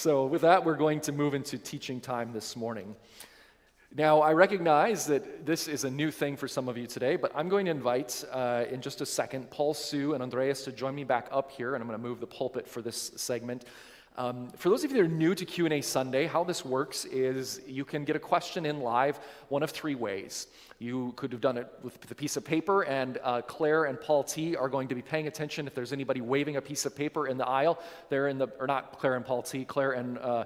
So, with that, we're going to move into teaching time this morning. Now, I recognize that this is a new thing for some of you today, but I'm going to invite uh, in just a second Paul, Sue, and Andreas to join me back up here, and I'm going to move the pulpit for this segment. Um, for those of you that are new to Q&A Sunday, how this works is you can get a question in live one of three ways. You could have done it with the piece of paper, and uh, Claire and Paul T are going to be paying attention if there's anybody waving a piece of paper in the aisle. They're in the, or not Claire and Paul T, Claire and uh,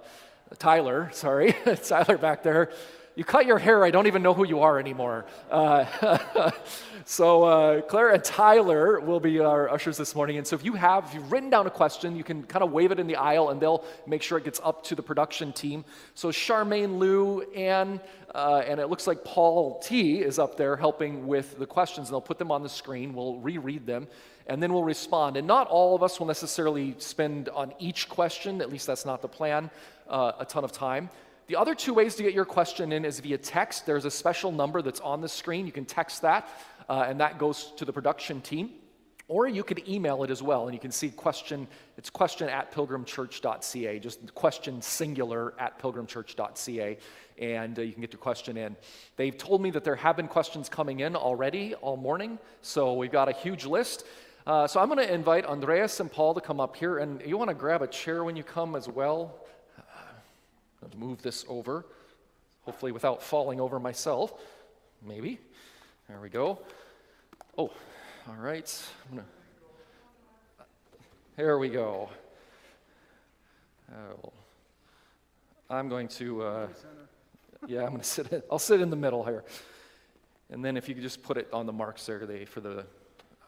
Tyler, sorry, Tyler back there you cut your hair, I don't even know who you are anymore. Uh, so uh, Claire and Tyler will be our ushers this morning. And so if you have, if you've written down a question, you can kind of wave it in the aisle and they'll make sure it gets up to the production team. So Charmaine, Lou, Anne, uh, and it looks like Paul T is up there helping with the questions. They'll put them on the screen. We'll reread them and then we'll respond. And not all of us will necessarily spend on each question, at least that's not the plan, uh, a ton of time. The other two ways to get your question in is via text. There's a special number that's on the screen. You can text that, uh, and that goes to the production team. Or you could email it as well, and you can see question, it's question at pilgrimchurch.ca, just question singular at pilgrimchurch.ca, and uh, you can get your question in. They've told me that there have been questions coming in already all morning, so we've got a huge list. Uh, so I'm going to invite Andreas and Paul to come up here, and you want to grab a chair when you come as well. Move this over, hopefully without falling over myself. Maybe. There we go. Oh, all right. Gonna... There we go. Oh, I'm going to, uh, yeah, I'm going to sit. In, I'll sit in the middle here, and then if you could just put it on the marks there for the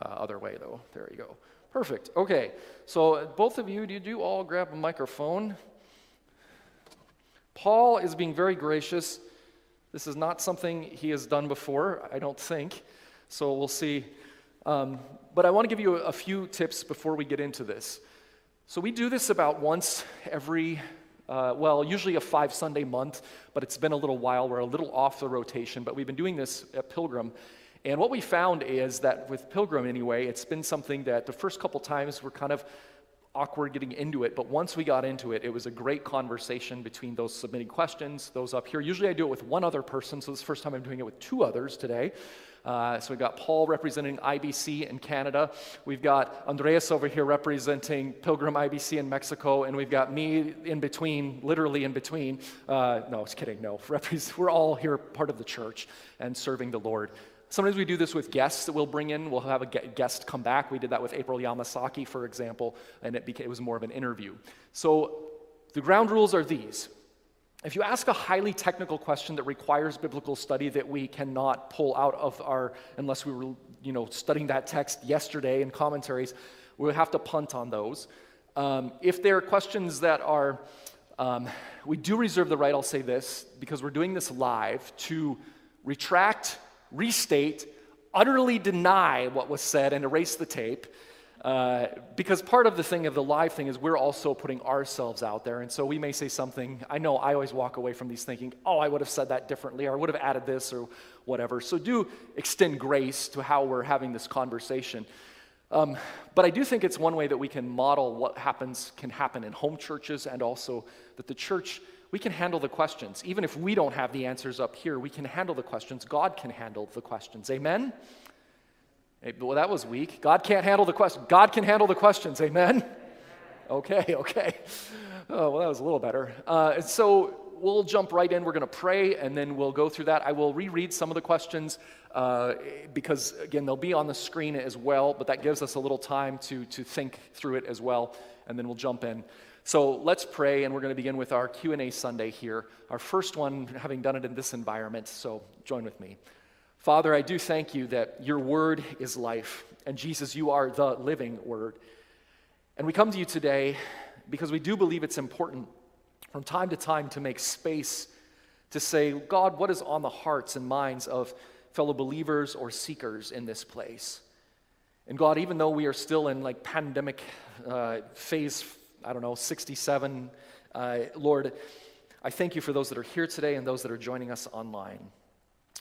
uh, other way, though. There you go. Perfect. Okay. So both of you, did you all grab a microphone? Paul is being very gracious. This is not something he has done before, I don't think. So we'll see. Um, but I want to give you a, few tips before we get into this. So we do this about once every, uh, well, usually a five Sunday month, but it's been a little while. We're a little off the rotation, but we've been doing this at Pilgrim. And what we found is that with Pilgrim, anyway, it's been something that the first couple times we're kind of awkward getting into it, but once we got into it, it was a great conversation between those submitting questions, those up here. Usually I do it with one other person, so this is the first time I'm doing it with two others today. Uh, so we've got Paul representing IBC in Canada. We've got Andreas over here representing Pilgrim IBC in Mexico, and we've got me in between, literally in between. Uh, no, I was kidding. No, we're all here part of the church and serving the Lord. Sometimes we do this with guests that we'll bring in. We'll have a guest come back. We did that with April Yamasaki, for example, and it, became, it was more of an interview. So the ground rules are these. If you ask a highly technical question that requires biblical study that we cannot pull out of our, unless we were, you know, studying that text yesterday in commentaries, we'll have to punt on those. Um, if there are questions that are, um, we do reserve the right, I'll say this, because we're doing this live, to retract restate, utterly deny what was said, and erase the tape. Uh, because part of the thing of the live thing is we're also putting ourselves out there. And so we may say something. I know I always walk away from these thinking, oh, I would have said that differently, or I would have added this, or whatever. So do extend grace to how we're having this conversation. Um, but I do think it's one way that we can model what happens, can happen in home churches, and also that the church we can handle the questions. Even if we don't have the answers up here, we can handle the questions. God can handle the questions. Amen? Well, that was weak. God can't handle the questions. God can handle the questions. Amen? Okay, okay. Oh, well, that was a little better. Uh, so we'll jump right in. We're going to pray, and then we'll go through that. I will reread some of the questions uh, because, again, they'll be on the screen as well, but that gives us a little time to, to think through it as well, and then we'll jump in. So let's pray, and we're going to begin with our Q&A Sunday here, our first one having done it in this environment, so join with me. Father, I do thank you that your word is life, and Jesus, you are the living word. And we come to you today because we do believe it's important from time to time to make space to say, God, what is on the hearts and minds of fellow believers or seekers in this place? And God, even though we are still in like pandemic uh, phase I don't know, 67. Uh, Lord, I thank you for those that are here today and those that are joining us online.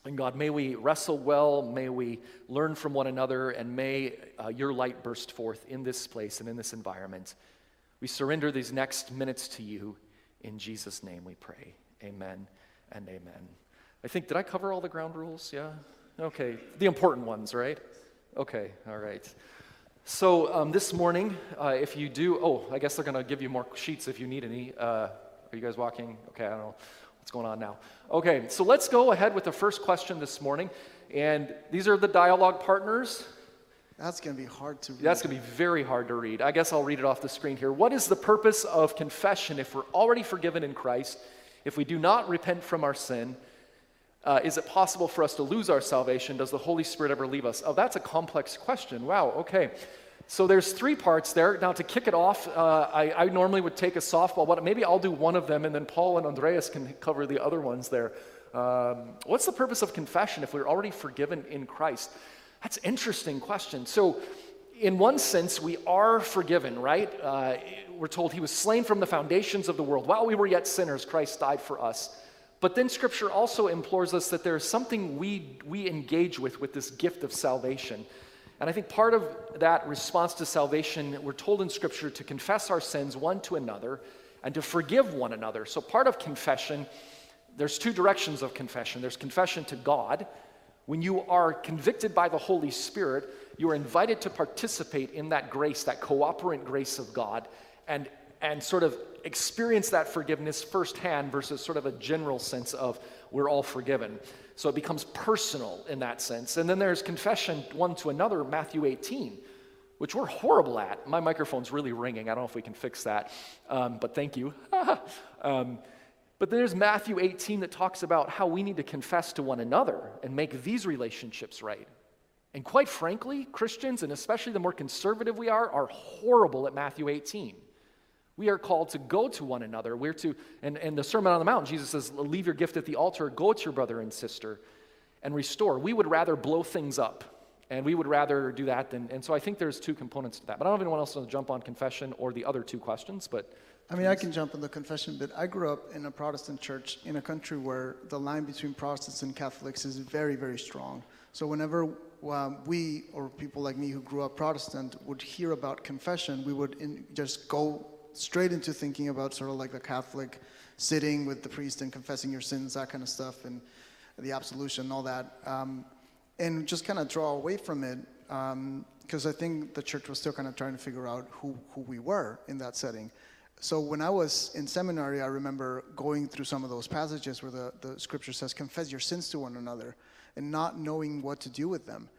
And God, may we wrestle well, may we learn from one another, and may uh, your light burst forth in this place and in this environment. We surrender these next minutes to you. In Jesus' name we pray. Amen and amen. I think, did I cover all the ground rules? Yeah? Okay. The important ones, right? Okay, all right. So um, this morning, uh, if you do, oh, I guess they're going to give you more sheets if you need any. Uh, are you guys walking? Okay, I don't know what's going on now. Okay, so let's go ahead with the first question this morning. And these are the dialogue partners. That's going to be hard to read. That's going to be very hard to read. I guess I'll read it off the screen here. What is the purpose of confession if we're already forgiven in Christ? If we do not repent from our sin, uh, is it possible for us to lose our salvation? Does the Holy Spirit ever leave us? Oh, that's a complex question. Wow, okay. So there's three parts there. Now, to kick it off, uh, I, I, normally would take a softball, but maybe I'll do one of them, and then Paul and Andreas can cover the other ones there. Um, what's the purpose of confession if we're already forgiven in Christ? That's interesting question. So, in one sense, we are forgiven, right? Uh, we're told he was slain from the foundations of the world. While we were yet sinners, Christ died for us. But then Scripture also implores us that there is something we, we engage with with this gift of salvation. And I think part of that response to salvation, we're told in Scripture to confess our sins one to another and to forgive one another. So part of confession, there's two directions of confession there's confession to God, when you are convicted by the Holy Spirit, you are invited to participate in that grace, that cooperant grace of God, and, and sort of experience that forgiveness firsthand versus sort of a general sense of we're all forgiven. So it becomes personal in that sense. And then there's confession one to another, Matthew 18, which we're horrible at. My microphone's really ringing. I don't know if we can fix that, um, but thank you. um, but there's Matthew 18 that talks about how we need to confess to one another and make these relationships right. And quite frankly, Christians, and especially the more conservative we are, are horrible at Matthew 18. We are called to go to one another. We're to, and, and the Sermon on the Mount, Jesus says, leave your gift at the altar, go to your brother and sister and restore. We would rather blow things up. And we would rather do that than, and so I think there's two components to that. But I don't know if anyone else wants to jump on confession or the other two questions, but I mean, I can jump on the confession bit. I grew up in a Protestant church in a country where the line between Protestants and Catholics is very, very strong. So whenever um, we or people like me who grew up Protestant would hear about confession, we would in, just go straight into thinking about sort of like the Catholic sitting with the priest and confessing your sins, that kind of stuff, and the absolution, and all that, um, and just kind of draw away from it because um, I think the church was still kind of trying to figure out who who we were in that setting. So when I was in seminary, I remember going through some of those passages where the, the scripture says, confess your sins to one another, and not knowing what to do with them.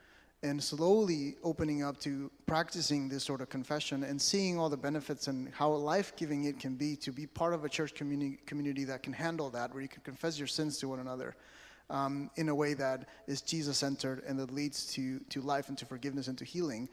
And slowly opening up to practicing this sort of confession and seeing all the benefits and how life giving it can be to be part of a church community, community that can handle that, where you can confess your sins to one another. Um, in a way that is Jesus centered and that leads to, to life and to forgiveness and to healing.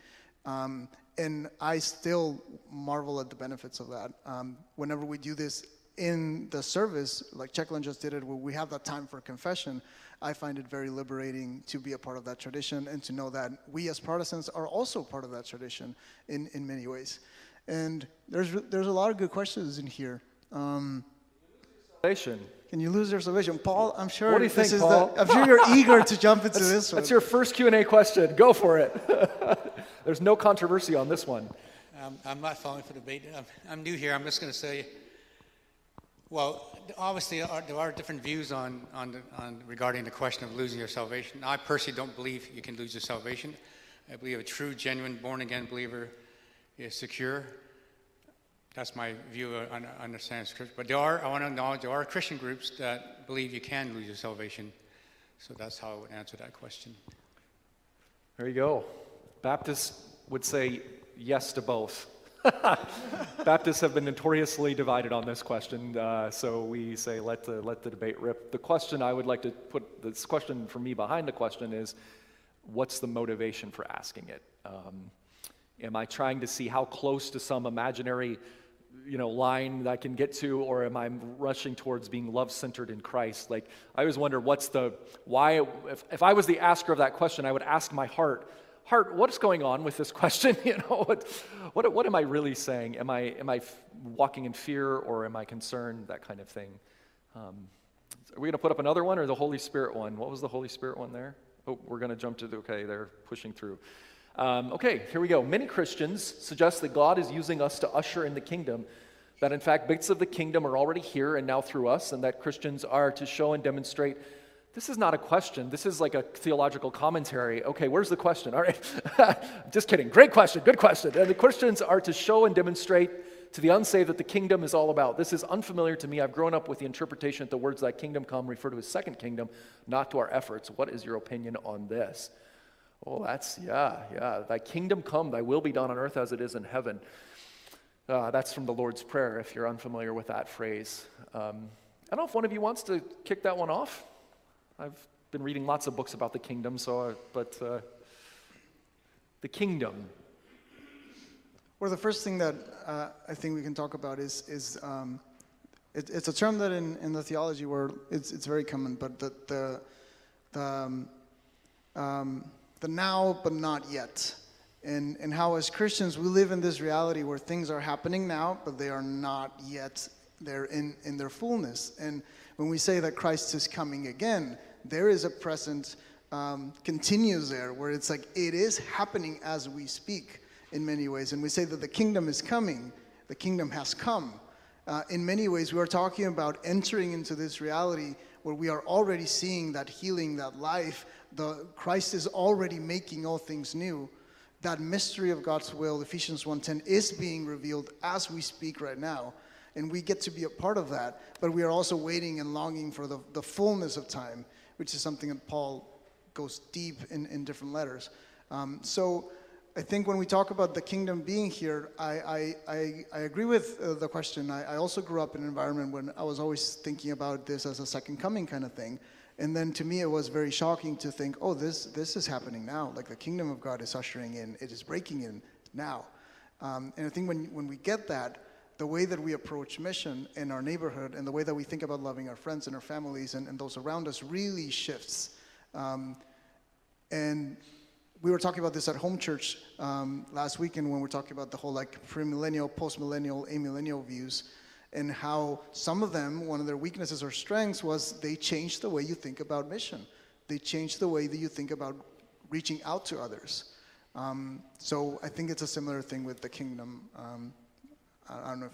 Um, and I still marvel at the benefits of that. Um, whenever we do this in the service, like Checkland just did it, where we have that time for confession, I find it very liberating to be a part of that tradition and to know that we as Protestants are also part of that tradition in, in many ways. And there's, there's a lot of good questions in here. Um, salvation. Can you lose your salvation, Paul? I'm sure. What do you think, Paul? The, I'm sure you're eager to jump into this one. That's your first Q and A question. Go for it. There's no controversy on this one. Um, I'm not falling for debate. I'm, I'm new here. I'm just going to say, well, obviously uh, there are, different views on, on, on, regarding the question of losing your salvation. I personally don't believe you can lose your salvation. I believe a true, genuine, born-again believer is secure. That's my view uh, on understanding Scripture. But there are, I want to acknowledge, there are Christian groups that believe you can lose your salvation. So that's how I would answer that question. There you go. Baptists would say yes to both. Baptists have been notoriously divided on this question, uh, so we say let the, let the debate rip. The question I would like to put, this question for me behind the question is what's the motivation for asking it? Um, am I trying to see how close to some imaginary you know line that I can get to, or am I rushing towards being love centered in Christ? Like I always wonder what's the why. If, if I was the asker of that question, I would ask my heart, heart, what's going on with this question? you know, what, what, what am I really saying? Am I, am I f- walking in fear or am I concerned? That kind of thing. Um, are we going to put up another one or the Holy Spirit one? What was the Holy Spirit one there? Oh, we're going to jump to the, okay, they're pushing through. Um, okay, here we go. Many Christians suggest that God is using us to usher in the kingdom, that in fact bits of the kingdom are already here and now through us, and that Christians are to show and demonstrate. This is not a question. This is like a theological commentary. Okay, where's the question? All right. Just kidding. Great question. Good question. And the questions are to show and demonstrate to the unsaved that the kingdom is all about. This is unfamiliar to me. I've grown up with the interpretation that the words thy kingdom come refer to his second kingdom, not to our efforts. What is your opinion on this? Oh, that's, yeah, yeah. Thy kingdom come, thy will be done on earth as it is in heaven. Uh, that's from the Lord's Prayer, if you're unfamiliar with that phrase. Um, I don't know if one of you wants to kick that one off. I've been reading lots of books about the kingdom, so, but uh, the kingdom. Well, the first thing that uh, I think we can talk about is, is um, it, it's a term that in, in the theology world it's, it's very common, but the, the, the, um, um, the now but not yet. And, and how as Christians we live in this reality where things are happening now, but they are not yet there in, in their fullness. And when we say that Christ is coming again, there is a present um, continues there where it's like it is happening as we speak in many ways. And we say that the kingdom is coming, the kingdom has come. Uh, in many ways, we are talking about entering into this reality where we are already seeing that healing, that life. The Christ is already making all things new. That mystery of God's will, Ephesians 1:10, is being revealed as we speak right now, and we get to be a part of that. But we are also waiting and longing for the, the fullness of time, which is something that Paul goes deep in, in different letters. Um, so I think when we talk about the kingdom being here, I, I, I, I agree with uh, the question. I, I also grew up in an environment when I was always thinking about this as a second coming kind of thing. And then to me, it was very shocking to think, oh, this, this is happening now. Like the kingdom of God is ushering in, it is breaking in now. Um, and I think when, when we get that, the way that we approach mission in our neighborhood and the way that we think about loving our friends and our families and, and those around us really shifts. Um, and we were talking about this at home church um, last weekend when we are talking about the whole like premillennial, postmillennial, amillennial views, and how some of them, one of their weaknesses or strengths was they changed the way you think about mission. They changed the way that you think about reaching out to others. Um, so I think it's a similar thing with the kingdom. Um, I, I, don't know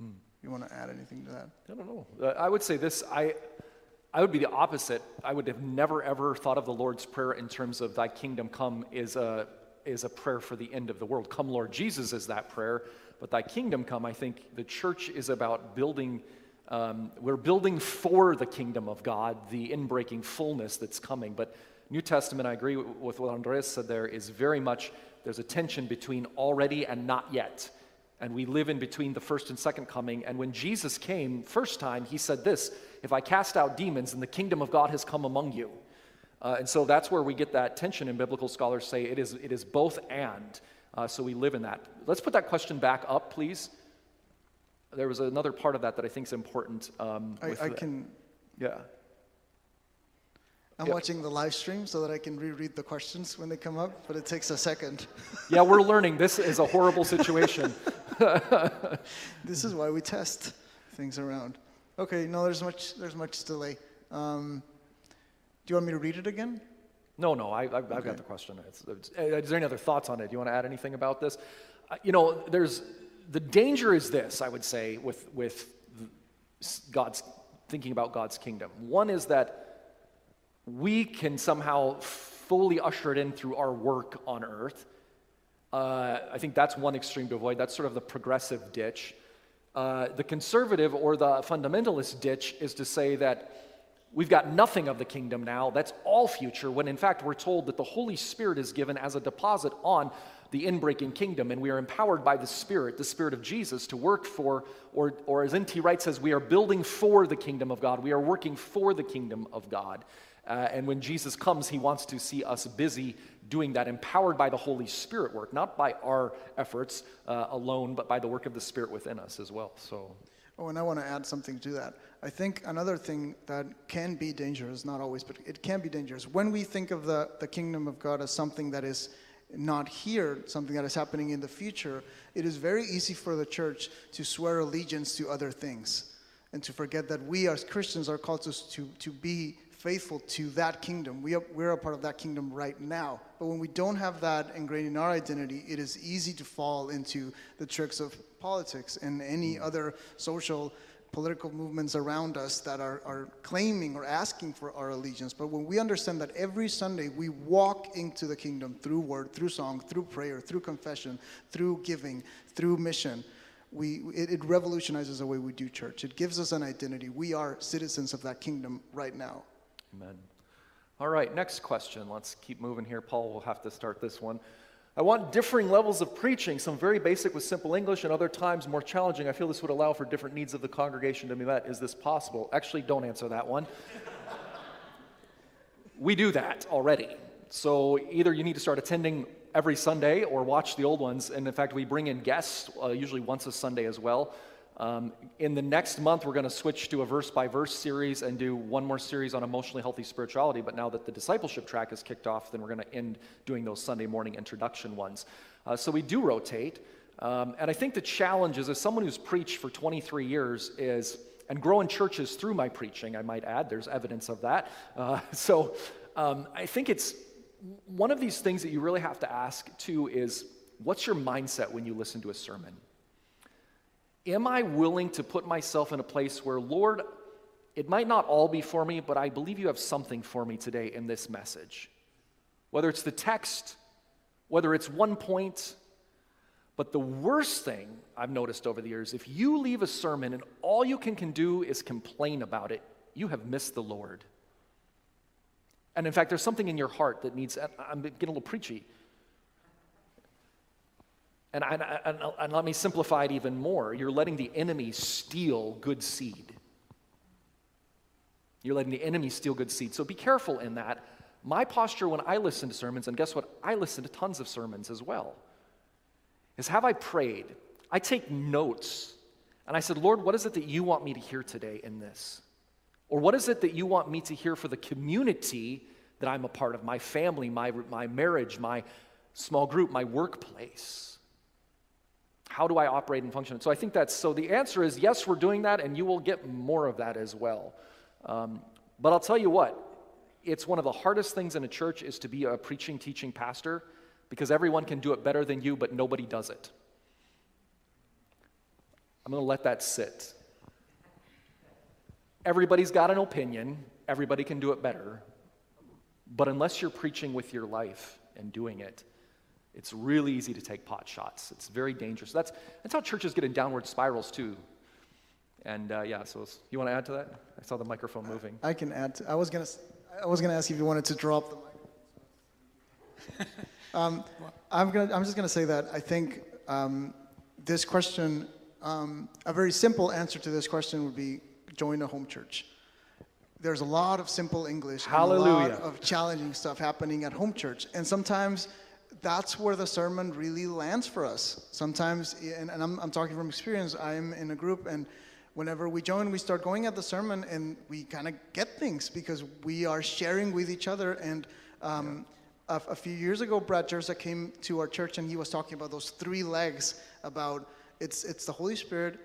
if you want to add anything to that. I don't know. Uh, I would say this. I, I would be the opposite. I would have never ever thought of the Lord's Prayer in terms of "Thy kingdom come" is a is a prayer for the end of the world. Come, Lord Jesus, is that prayer. But "Thy kingdom come," I think the church is about building. Um, we're building for the kingdom of God, the inbreaking fullness that's coming. But New Testament, I agree with what Andres said there, is very much there's a tension between already and not yet. And we live in between the first and second coming. And when Jesus came first time, he said this If I cast out demons, and the kingdom of God has come among you. Uh, and so that's where we get that tension, and biblical scholars say it is, it is both and. Uh, so we live in that. Let's put that question back up, please. There was another part of that that I think is important. Um, I, I can. Yeah. I'm Yeah. watching the live stream so that I can reread the questions when they come up, but it takes a second. Yeah, we're learning. This is a horrible situation. this is why we test things around. Okay, no, there's much there's much delay. Um, do you want me to read it again? No, no, I, I've, I've got the question. It's, it's, uh, is there any other thoughts on it? Do you want to add anything about this? Uh, you know, there's the danger is this. I would say with with God's thinking about God's kingdom. One is that we can somehow fully usher it in through our work on earth. Uh, I think that's one extreme to avoid. That's sort of the progressive ditch. Uh, the conservative or the fundamentalist ditch is to say that we've got nothing of the kingdom now. That's all future, when in fact we're told that the Holy Spirit is given as a deposit on the inbreaking kingdom, and we are empowered by the Spirit, the Spirit of Jesus, to work for, or, or as N.T. Wright says, we are building for the kingdom of God. We are working for the kingdom of God. Uh, and when Jesus comes, he wants to see us busy doing that, empowered by the Holy Spirit work, not by our efforts uh, alone, but by the work of the Spirit within us as well. So, Oh, and I want to add something to that. I think another thing that can be dangerous, not always, but it can be dangerous, when we think of the, the kingdom of God as something that is not here, something that is happening in the future, it is very easy for the church to swear allegiance to other things and to forget that we as Christians are called to, to, to be faithful to that kingdom. We are, we're a part of that kingdom right now. But when we don't have that ingrained in our identity, it is easy to fall into the tricks of politics and any mm. other social political movements around us that are, are claiming or asking for our allegiance. But when we understand that every Sunday we walk into the kingdom through word, through song, through prayer, through confession, through giving, through mission, we, it, it revolutionizes the way we do church. It gives us an identity. We are citizens of that kingdom right now. Amen. All right, next question. Let's keep moving here. Paul will have to start this one. I want differing levels of preaching, some very basic with simple English, and other times more challenging. I feel this would allow for different needs of the congregation to be met. Is this possible? Actually, don't answer that one. we do that already. So either you need to start attending every Sunday or watch the old ones. And in fact, we bring in guests uh, usually once a Sunday as well. Um, in the next month, we're going to switch to a verse by verse series and do one more series on emotionally healthy spirituality. But now that the discipleship track is kicked off, then we're going to end doing those Sunday morning introduction ones. Uh, so we do rotate. Um, and I think the challenge is, as someone who's preached for 23 years, is and grow in churches through my preaching, I might add, there's evidence of that. Uh, so um, I think it's one of these things that you really have to ask too is what's your mindset when you listen to a sermon? Am I willing to put myself in a place where, Lord, it might not all be for me, but I believe you have something for me today in this message? Whether it's the text, whether it's one point, but the worst thing I've noticed over the years, if you leave a sermon and all you can, can do is complain about it, you have missed the Lord. And in fact, there's something in your heart that needs, I'm getting a little preachy. And, and, and, and, let me simplify it even more. You're letting the enemy steal good seed. You're letting the enemy steal good seed. So be careful in that. My posture when I listen to sermons, and guess what? I listen to tons of sermons as well, is have I prayed? I take notes. And I said, Lord, what is it that you want me to hear today in this? Or what is it that you want me to hear for the community that I'm a part of, my family, my, my marriage, my small group, my workplace? How do I operate and function? So I think that's so the answer is yes, we're doing that, and you will get more of that as well. Um, but I'll tell you what, it's one of the hardest things in a church is to be a preaching, teaching pastor because everyone can do it better than you, but nobody does it. I'm going to let that sit. Everybody's got an opinion, everybody can do it better. But unless you're preaching with your life and doing it, it's really easy to take pot shots. It's very dangerous. That's, that's how churches get in downward spirals, too. And uh, yeah, so you want to add to that? I saw the microphone moving. I can add. To, I was gonna. I was gonna ask if you wanted to drop the microphone. um, I'm gonna. I'm just gonna say that I think um, this question. Um, a very simple answer to this question would be join a home church. There's a lot of simple English Hallelujah. and a lot of challenging stuff happening at home church, and sometimes that's where the sermon really lands for us. Sometimes, and, and I'm, I'm, talking from experience, I'm in a group, and whenever we join, we start going at the sermon, and we kind of get things because we are sharing with each other. And um, yeah. a, a, few years ago, Brad Jersak came to our church, and he was talking about those three legs about it's, it's the Holy Spirit,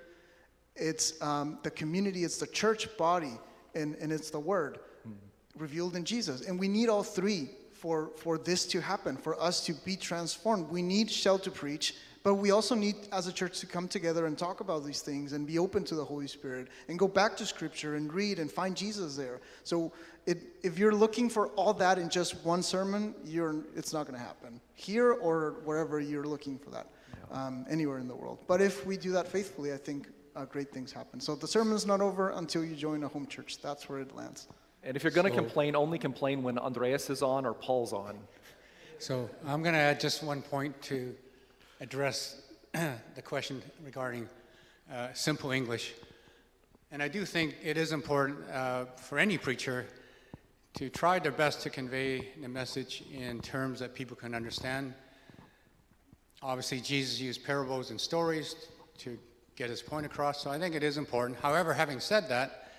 it's um, the community, it's the church body, and, and it's the Word mm. revealed in Jesus. And we need all three for, for this to happen, for us to be transformed. We need Shell to preach, but we also need, as a church, to come together and talk about these things and be open to the Holy Spirit and go back to Scripture and read and find Jesus there. So, it, if you're looking for all that in just one sermon, you're, it's not going to happen here or wherever you're looking for that, um, anywhere in the world. But if we do that faithfully, I think uh, great things happen. So the sermon's not over until you join a home church. That's where it lands. And if you're going to so, complain, only complain when Andreas is on or Paul's on. So I'm going to add just one point to address the question regarding uh, simple English. And I do think it is important uh, for any preacher to try their best to convey the message in terms that people can understand. Obviously, Jesus used parables and stories to get his point across, so I think it is important. However, having said that,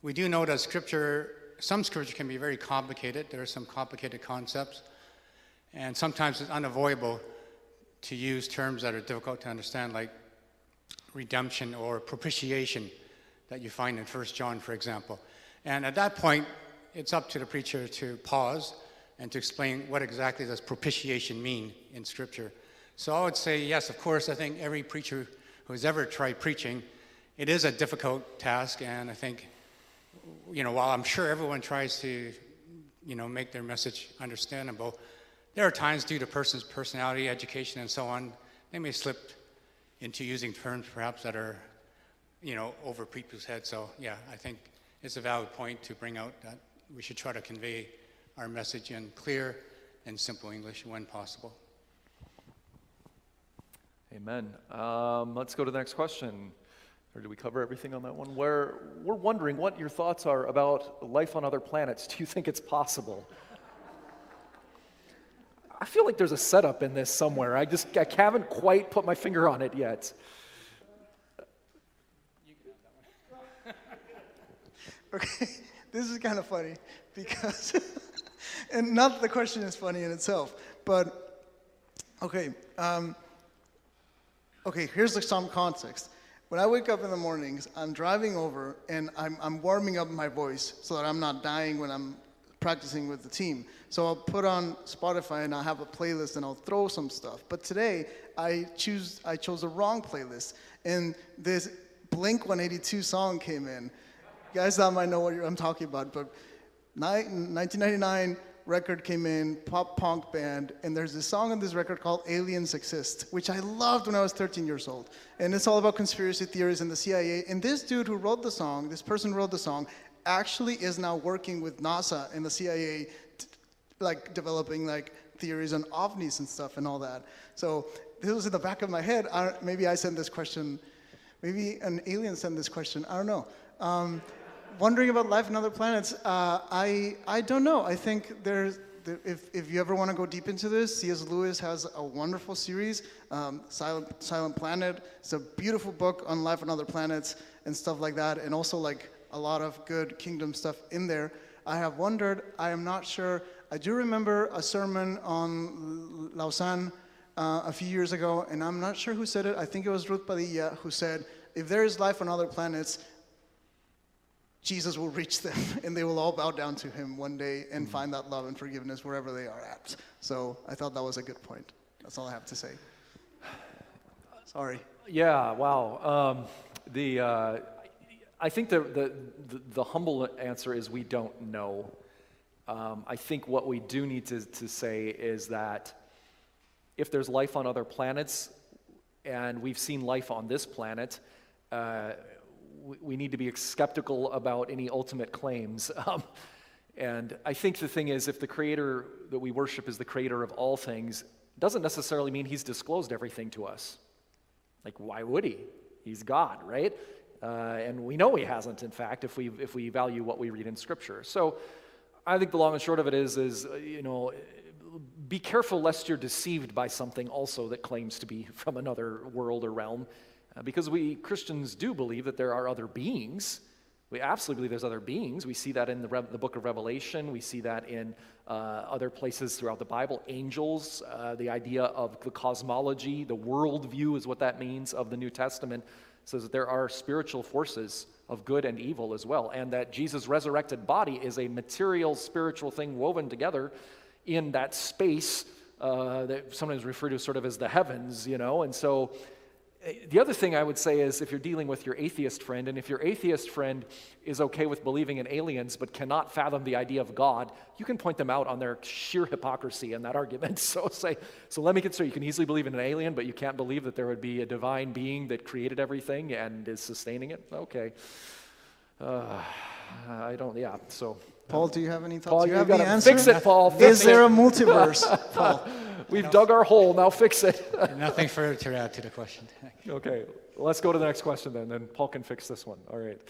we do know that scripture some scripture can be very complicated. There are some complicated concepts. And sometimes it's unavoidable to use terms that are difficult to understand, like redemption or propitiation that you find in 1 John, for example. And at that point, it's up to the preacher to pause and to explain what exactly does propitiation mean in Scripture. So I would say, yes, of course, I think every preacher who's ever tried preaching, it is a difficult task, and I think, you know, while I'm sure everyone tries to, you know, make their message understandable, there are times due to person's personality, education, and so on, they may slip into using terms perhaps that are, you know, over people's heads. So yeah, I think it's a valid point to bring out that we should try to convey our message in clear and simple English when possible. Amen. Um, let's go to the next question. Or did we cover everything on that one? Where we're wondering what your thoughts are about life on other planets. Do you think it's possible? I feel like there's a setup in this somewhere. I just I haven't quite put my finger on it yet. Okay, this is kind of funny because, and not the question is funny in itself, but okay, um, okay, here's the, some context. When I wake up in the mornings, I'm driving over and I'm, I'm warming up my voice so that I'm not dying when I'm practicing with the team. So I'll put on Spotify and I'll have a playlist and I'll throw some stuff. But today I choose I chose the wrong playlist and this Blink 182 song came in. You guys that might know what I'm talking about, but 1999 record came in, pop punk band, and there's this song on this record called Aliens Exist, which I loved when I was 13 years old. And it's all about conspiracy theories and the CIA. And this dude who wrote the song, this person who wrote the song, actually is now working with NASA and the CIA, like developing like theories on ovnis and stuff and all that. So this was in the back of my head. I, maybe I sent this question, maybe an alien sent this question. I don't know. Um, wondering about life on other planets. Uh, I I don't know. I think there's. If, if you ever want to go deep into this, C.S. Lewis has a wonderful series, um, Silent, Silent Planet. It's a beautiful book on life on other planets and stuff like that, and also like a lot of good kingdom stuff in there. I have wondered, I am not sure. I do remember a sermon on Lausanne uh, a few years ago, and I'm not sure who said it. I think it was Ruth Padilla who said, if there is life on other planets, Jesus will reach them and they will all bow down to him one day and find that love and forgiveness wherever they are at. So I thought that was a good point. That's all I have to say. Sorry. Yeah, wow. Um, the, uh, I think the, the, the, the humble answer is we don't know. Um, I think what we do need to, to say is that if there's life on other planets, and we've seen life on this planet, uh, we, need to be skeptical about any ultimate claims. Um, and I think the thing is, if the creator that we worship is the creator of all things, doesn't necessarily mean he's disclosed everything to us. Like, why would he? He's God, right? Uh, and we know he hasn't, in fact, if we, if we value what we read in Scripture. So I think the long and short of it is, is uh, you know, be careful lest you're deceived by something also that claims to be from another world or realm. Uh, because we Christians do believe that there are other beings. We absolutely believe there's other beings. We see that in the, Re- the book of Revelation. We see that in uh, other places throughout the Bible. Angels, uh, the idea of the cosmology, the worldview is what that means of the New Testament, says that there are spiritual forces of good and evil as well, and that Jesus' resurrected body is a material, spiritual thing woven together in that space uh, that sometimes referred to sort of as the heavens, you know, and so the other thing I would say is if you're dealing with your atheist friend, and if your atheist friend is okay with believing in aliens but cannot fathom the idea of God, you can point them out on their sheer hypocrisy in that argument. So say, so let me get consider you can easily believe in an alien, but you can't believe that there would be a divine being that created everything and is sustaining it. Okay, uh, I don't. Yeah. So Paul, do you have any thoughts? Paul, you, you have gotta the answer. fix it, Paul. Is Fix there a multiverse, Paul? We've dug our hole. Now fix it. Nothing further to add to the question. Okay, let's go to the next question then. Then Paul can fix this one. All right.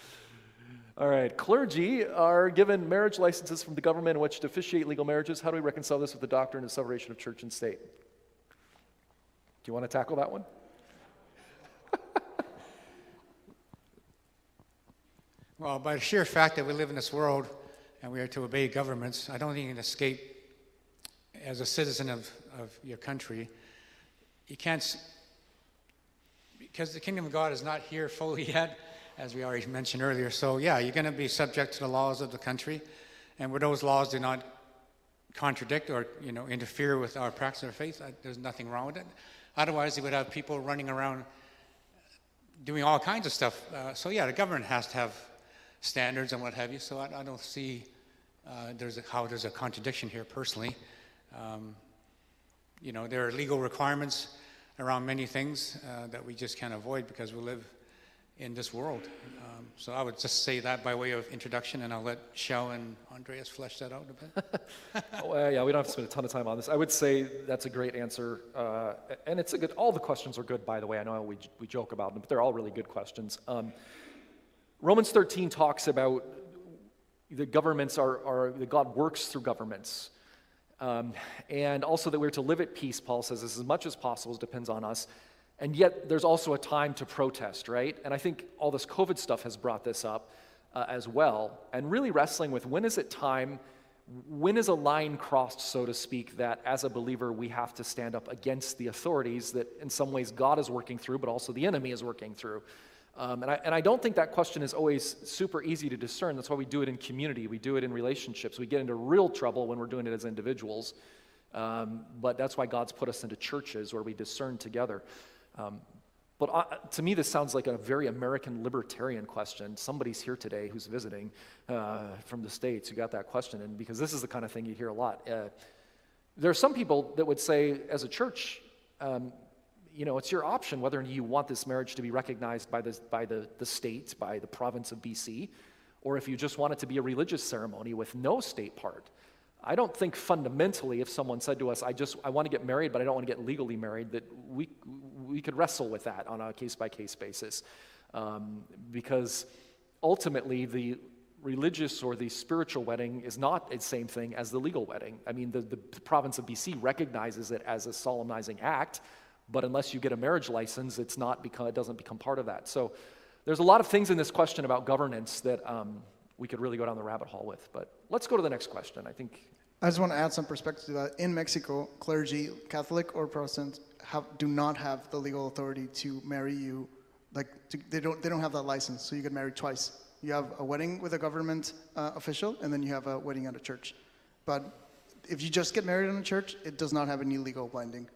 All right. Clergy are given marriage licenses from the government in which to officiate legal marriages. How do we reconcile this with the doctrine of separation of church and state? Do you want to tackle that one? Well, by the sheer fact that we live in this world and we are to obey governments, I don't think you can escape as a citizen of, of your country. You can't, because the kingdom of God is not here fully yet, as we already mentioned earlier. So, yeah, you're going to be subject to the laws of the country. and where those laws do not contradict or you know interfere with our practice of faith, I, there's nothing wrong with it. Otherwise, you would have people running around doing all kinds of stuff. Uh, so yeah, the government has to have standards and what have you. So I, I don't see uh, there's a, how there's a contradiction here personally. Um, you know, there are legal requirements around many things uh, that we just can't avoid because we live in this world. Um, so I would just say that by way of introduction, and I'll let Shao and Andreas flesh that out a bit. Oh, uh, yeah, we don't have to spend a ton of time on this. I would say that's a great answer, uh, and it's a good. All the questions are good, by the way. I know we we joke about them, but they're all really good questions. Um, Romans 13 talks about the governments are, are that God works through governments. Um, and also that we're to live at peace, Paul says, as much as possible depends on us. And yet, there's also a time to protest, right? And I think all this COVID stuff has brought this up uh, as well. And really wrestling with when is it time, when is a line crossed, so to speak, that as a believer we have to stand up against the authorities that in some ways God is working through, but also the enemy is working through. Um, and, I, and I don't think that question is always super easy to discern. That's why we do it in community, we do it in relationships. We get into real trouble when we're doing it as individuals. Um, but that's why God's put us into churches where we discern together. Um, but uh, to me, this sounds like a very American libertarian question. Somebody's here today who's visiting uh, from the States who got that question, and because this is the kind of thing you hear a lot. Uh, there are some people that would say, as a church, um, you know, it's your option whether you want this marriage to be recognized by the, by the, the state, by the province of BC, or if you just want it to be a religious ceremony with no state part. I don't think fundamentally, if someone said to us, I just I want to get married, but I don't want to get legally married, that we, we could wrestle with that on a case by case basis. Um, because ultimately, the religious or the spiritual wedding is not the same thing as the legal wedding. I mean, the, the province of BC recognizes it as a solemnizing act, but unless you get a marriage license, it's not become, it doesn't become part of that. So there's a lot of things in this question about governance that um, we could really go down the rabbit hole with. But let's go to the next question. I think. I just want to add some perspective to that. In Mexico, clergy, Catholic or Protestant, have, do not have the legal authority to marry you. Like to, they don't they don't have that license, so you get married twice. You have a wedding with a government uh, official, and then you have a wedding at a church. But if you just get married in a church, it does not have any legal binding.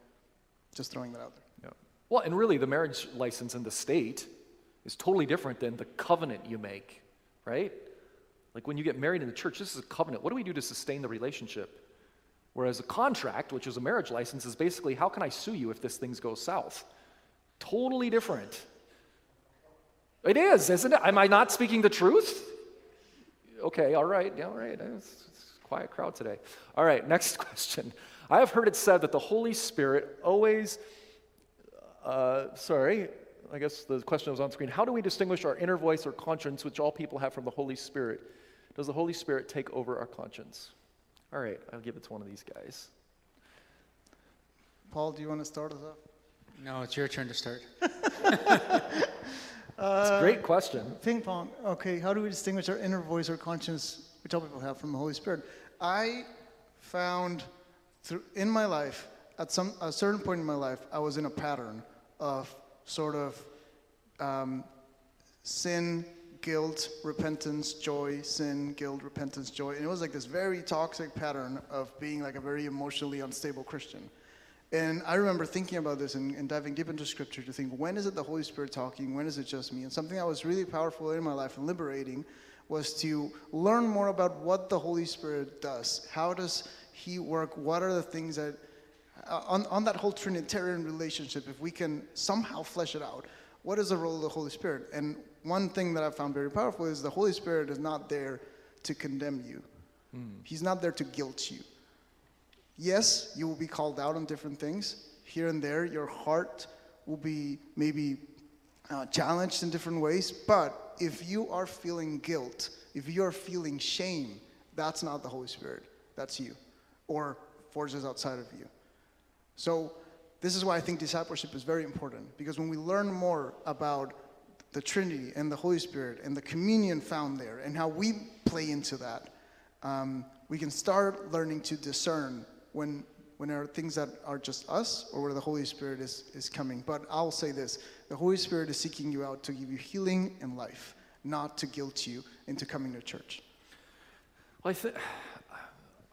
Just throwing that out there. Yeah. Well, and really, the marriage license in the state is totally different than the covenant you make, right? Like when you get married in the church, this is a covenant. What do we do to sustain the relationship? Whereas a contract, which is a marriage license, is basically how can I sue you if this thing goes south? Totally different. It is, isn't it? Am I not speaking the truth? Okay, all right, yeah, all right. It's, it's a quiet crowd today. All right, next question. I have heard it said that the Holy Spirit always, uh, sorry, I guess the question was on screen. How do we distinguish our inner voice or conscience, which all people have from the Holy Spirit? Does the Holy Spirit take over our conscience? All right, I'll give it to one of these guys. Paul, do you want to start us off? No, it's your turn to start. it's a great question. Ping pong. Okay, how do we distinguish our inner voice or conscience, which all people have, from the Holy Spirit? I found through, in my life, at some a certain point in my life, I was in a pattern of sort of um, sin, guilt, repentance, joy, sin, guilt, repentance, joy. And it was like this very toxic pattern of being like a very emotionally unstable Christian. And I remember thinking about this and, and, diving deep into scripture to think, when is it the Holy Spirit talking? When is it just me? And something that was really powerful in my life and liberating was to learn more about what the Holy Spirit does. How does He work? What are the things that, uh, on, on that whole Trinitarian relationship, if we can somehow flesh it out, what is the role of the Holy Spirit? And one thing that I found very powerful is the Holy Spirit is not there to condemn you, mm. He's not there to guilt you. Yes, you will be called out on different things. Here and there, your heart will be maybe uh, challenged in different ways, but if you are feeling guilt, if you are feeling shame, that's not the Holy Spirit. That's you, or forces outside of you. So, this is why I think discipleship is very important, because when we learn more about the Trinity and the Holy Spirit and the communion found there and how we play into that, um, we can start learning to discern when when there are things that are just us or where the Holy Spirit is, is coming. But I'll say this the Holy Spirit is seeking you out to give you healing and life, not to guilt you into coming to church. Well, I think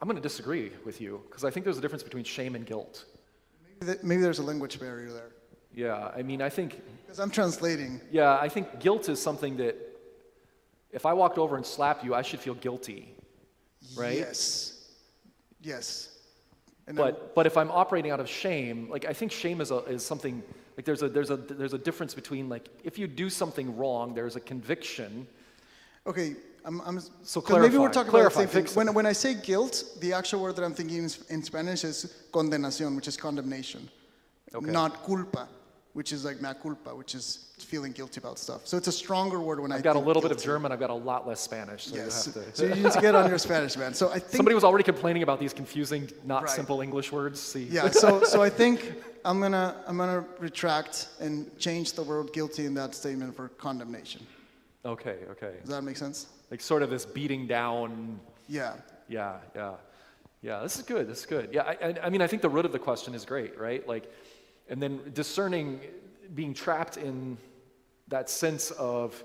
I'm going to disagree with you because I think there's a difference between shame and guilt. Maybe Maybe there's a language barrier there. Yeah, I mean, I think, Because I'm translating. yeah, I think guilt is something that if I walked over and slapped you, I should feel guilty. Right? Yes. Yes. And I'm- But but if I'm operating out of shame, like I think shame is a, is something like there's a there's a there's a difference between like if you do something wrong, there's a conviction. Okay, I'm, I'm So 'cause maybe we're talking clarify, about the same thing. When, when I say guilt, the actual word that I'm thinking in, Spanish is condenación, which is condemnation, Okay. not culpa, which is like mea culpa, which is feeling guilty about stuff. So it's a stronger word when I I've got a little bit of. German. I've got a lot less Spanish. So Yes. you have to. So you need to get on your Spanish, man. So I think Somebody was already complaining about these confusing, not Right. simple English words. See. Yeah, so, so I think I'm gonna, I'm gonna retract and change the word guilty in that statement for condemnation. Okay. Okay. Does that make sense? Like sort of this beating down. Yeah. Yeah. Yeah. Yeah. This is good. This is good. Yeah. I, I, mean, I think the root of the question is great, right? Like, and then discerning, being trapped in that sense of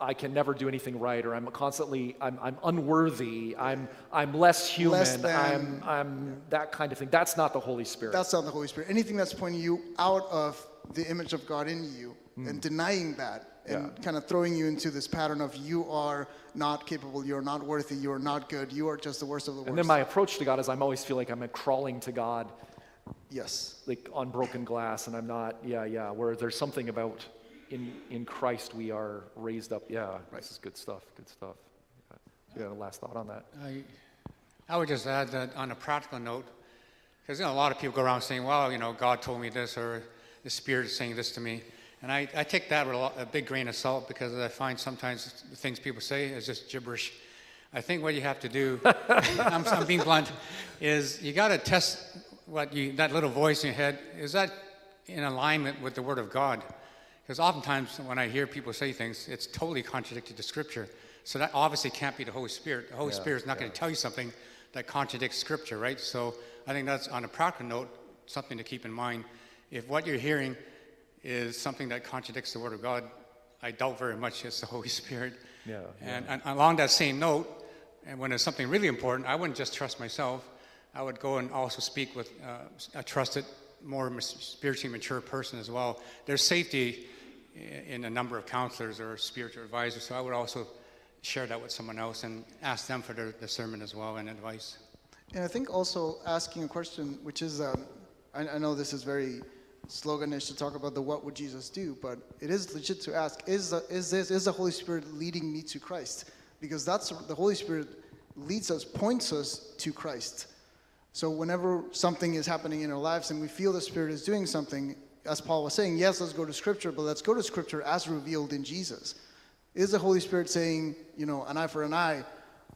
I can never do anything right, or I'm constantly I'm, I'm unworthy. I'm I'm less human. Less than- I'm I'm that kind of thing. That's not the Holy Spirit. That's not the Holy Spirit. Anything that's pointing you out of the image of God in you and mm. denying that and. Yeah. kind of throwing you into this pattern of you are not capable, you're not worthy, you're not good, you are just the worst of the worst. and then my approach to God is I'm always feel like I'm crawling to God yes. like on broken glass and I'm not, yeah, yeah, where there's something about in, in Christ we are raised up. Yeah, this is good stuff, good stuff. Yeah. You got a last thought on that? I, I would just add that on a practical note, because you know, a lot of people go around saying, well, you know, God told me this, or the Spirit is saying this to me. And I, I take that with a, lot, a big grain of salt because I find sometimes the things people say is just gibberish. I think what you have to do, I'm, I'm being blunt, is you got to test what you, that little voice in your head, is that in alignment with the Word of God? Because oftentimes when I hear people say things, it's totally contradicted to Scripture. So that obviously can't be the Holy Spirit. The Holy Yeah, Spirit is not going to tell you something that contradicts Scripture, right? So I think that's on a practical note, something to keep in mind. If what you're hearing is something that contradicts the Word of God, I doubt very much it's the Holy Spirit. Yeah, And, and along that same note, and when it's something really important, I wouldn't just trust myself. I would go and also speak with uh, a trusted, more spiritually mature person as well. There's safety in a number of counselors or spiritual advisors, so I would also share that with someone else and ask them for their discernment as well and advice. And I think also asking a question, which is, um, I, I know this is very sloganish to talk about the what would Jesus do, but it is legit to ask, is, the, is this, is the Holy Spirit leading me to Christ? Because that's, the Holy Spirit leads us, points us to Christ. So whenever something is happening in our lives and we feel the Spirit is doing something, as Paul was saying, yes, let's go to Scripture, but let's go to Scripture as revealed in Jesus. Is the Holy Spirit saying, you know, an eye for an eye,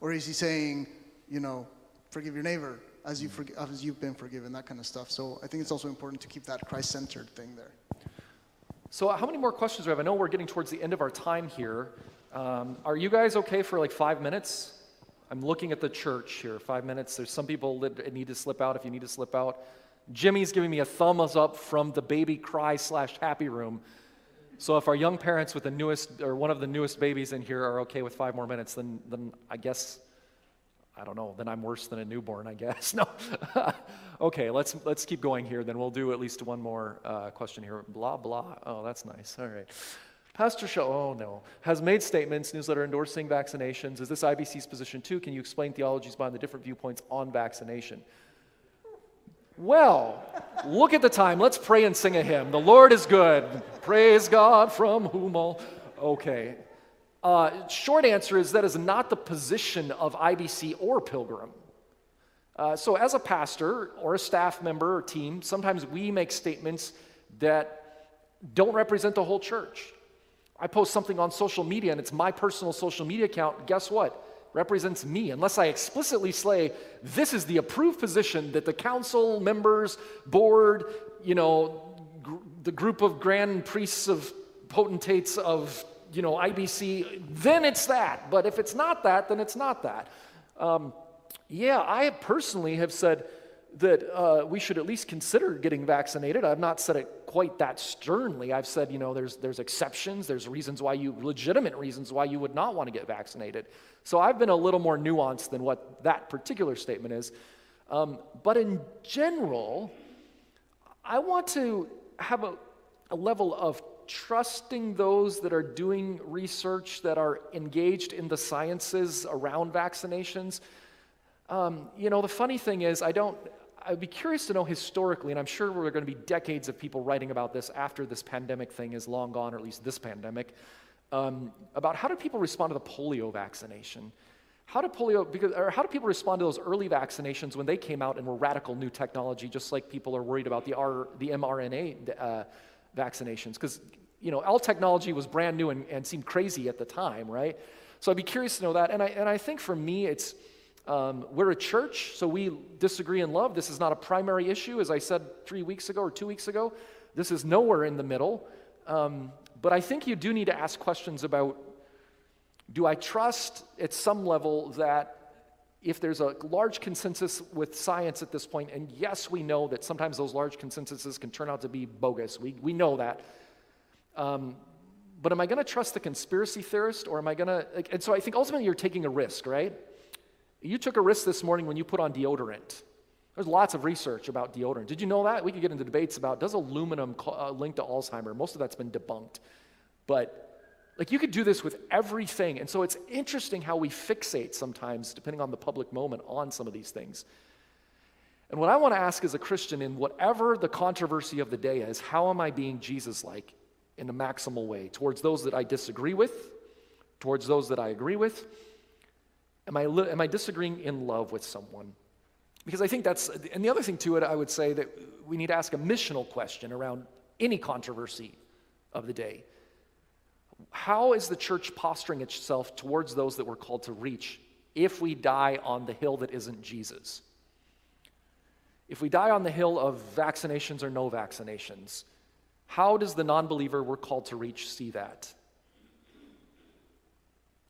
or is He saying, you know, forgive your neighbor as you forg- as you've been forgiven, that kind of stuff. So I think it's also important to keep that Christ-centered thing there. So, how many more questions do we have? I know we're getting towards the end of our time here. Um, are you guys okay for like five minutes? I'm looking at the church here. Five minutes. There's some people that need to slip out if you need to slip out. Jimmy's giving me a thumbs up from the baby cry slash happy room. So, if our young parents with the newest or one of the newest babies in here are okay with five more minutes, then then I guess I don't know. Then I'm worse than a newborn, I guess. No. okay, let's let's keep going here. Then we'll do at least one more uh, question here. Blah blah. Oh, that's nice. All right. Pastor Show, oh no, has made statements, newsletter endorsing vaccinations. Is this IBC's position too? Can you explain theologies behind the different viewpoints on vaccination? Well, look at the time. Let's pray and sing a hymn. The Lord is good. Praise God from whom all. Okay. Uh, short answer is that is not the position of IBC or Pilgrim. Uh, so, as a pastor or a staff member or team, sometimes we make statements that don't represent the whole church. I post something on social media and it's my personal social media account. Guess what? Represents me. Unless I explicitly say, this is the approved position that the council members, board, you know, gr- the group of grand priests of potentates of, you know, IBC, then it's that. But if it's not that, then it's not that. Um, yeah, I personally have said that uh, we should at least consider getting vaccinated. I've not said it quite that sternly. I've said, you know, there's, there's exceptions, there's reasons why you, legitimate reasons why you would not want to get vaccinated. So I've been a little more nuanced than what that particular statement is. Um, but in general, I want to have a, a level of trusting those that are doing research that are engaged in the sciences around vaccinations. Um, you know, the funny thing is, I don't, I'd be curious to know historically, and I'm sure there are going to be decades of people writing about this after this pandemic thing is long gone, or at least this pandemic, um, about how do people respond to the polio vaccination? How do polio, because, or how do people respond to those early vaccinations when they came out and were radical new technology, just like people are worried about the, R, the mRNA uh, vaccinations? Because, you know, all technology was brand new and, and seemed crazy at the time, right? So I'd be curious to know that. And I, and I think for me, it's, um, we're a church, so we disagree in love. This is not a primary issue, as I said three weeks ago or two weeks ago. This is nowhere in the middle. Um, but I think you do need to ask questions about do I trust at some level that if there's a large consensus with science at this point, and yes, we know that sometimes those large consensuses can turn out to be bogus, we, we know that. Um, but am I going to trust the conspiracy theorist, or am I going to? And so I think ultimately you're taking a risk, right? You took a risk this morning when you put on deodorant. There's lots of research about deodorant. Did you know that? We could get into debates about does aluminum uh, link to Alzheimer? Most of that's been debunked. But like you could do this with everything. And so it's interesting how we fixate sometimes, depending on the public moment, on some of these things. And what I want to ask as a Christian, in whatever the controversy of the day is, how am I being Jesus like in a maximal way towards those that I disagree with, towards those that I agree with? Am I, am I disagreeing in love with someone? Because I think that's, and the other thing to it, I would say that we need to ask a missional question around any controversy of the day. How is the church posturing itself towards those that we're called to reach if we die on the hill that isn't Jesus? If we die on the hill of vaccinations or no vaccinations, how does the non believer we're called to reach see that?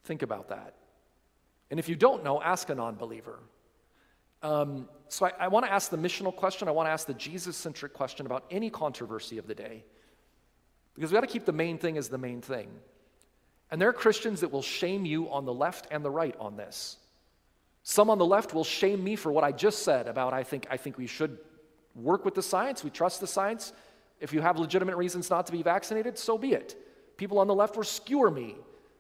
Think about that. And if you don't know, ask a non believer. Um, so I, I want to ask the missional question. I want to ask the Jesus centric question about any controversy of the day. Because we got to keep the main thing as the main thing. And there are Christians that will shame you on the left and the right on this. Some on the left will shame me for what I just said about I think, I think we should work with the science, we trust the science. If you have legitimate reasons not to be vaccinated, so be it. People on the left will skewer me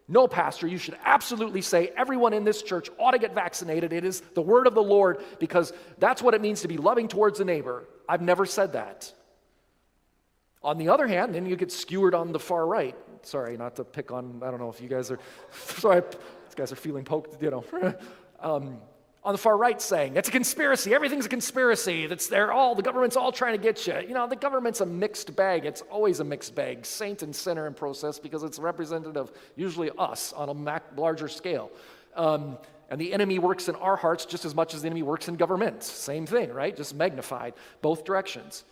no, Pastor, you should absolutely say everyone in this church ought to get vaccinated. It is the word of the Lord because that's what it means to be loving towards a neighbor. I've never said that. On the other hand, then you get skewered on the far right. Sorry, not to pick on, I don't know if you guys are, sorry, these guys are feeling poked, you know. um, on the far right saying it's a conspiracy. Everything's a conspiracy. That's they're all the government's all trying to get you. You know the government's a mixed bag. It's always a mixed bag saint and sinner in process because it's representative usually us on a larger scale. Um, and the enemy works in our hearts just as much as the enemy works in governments same thing right? Just magnified both directions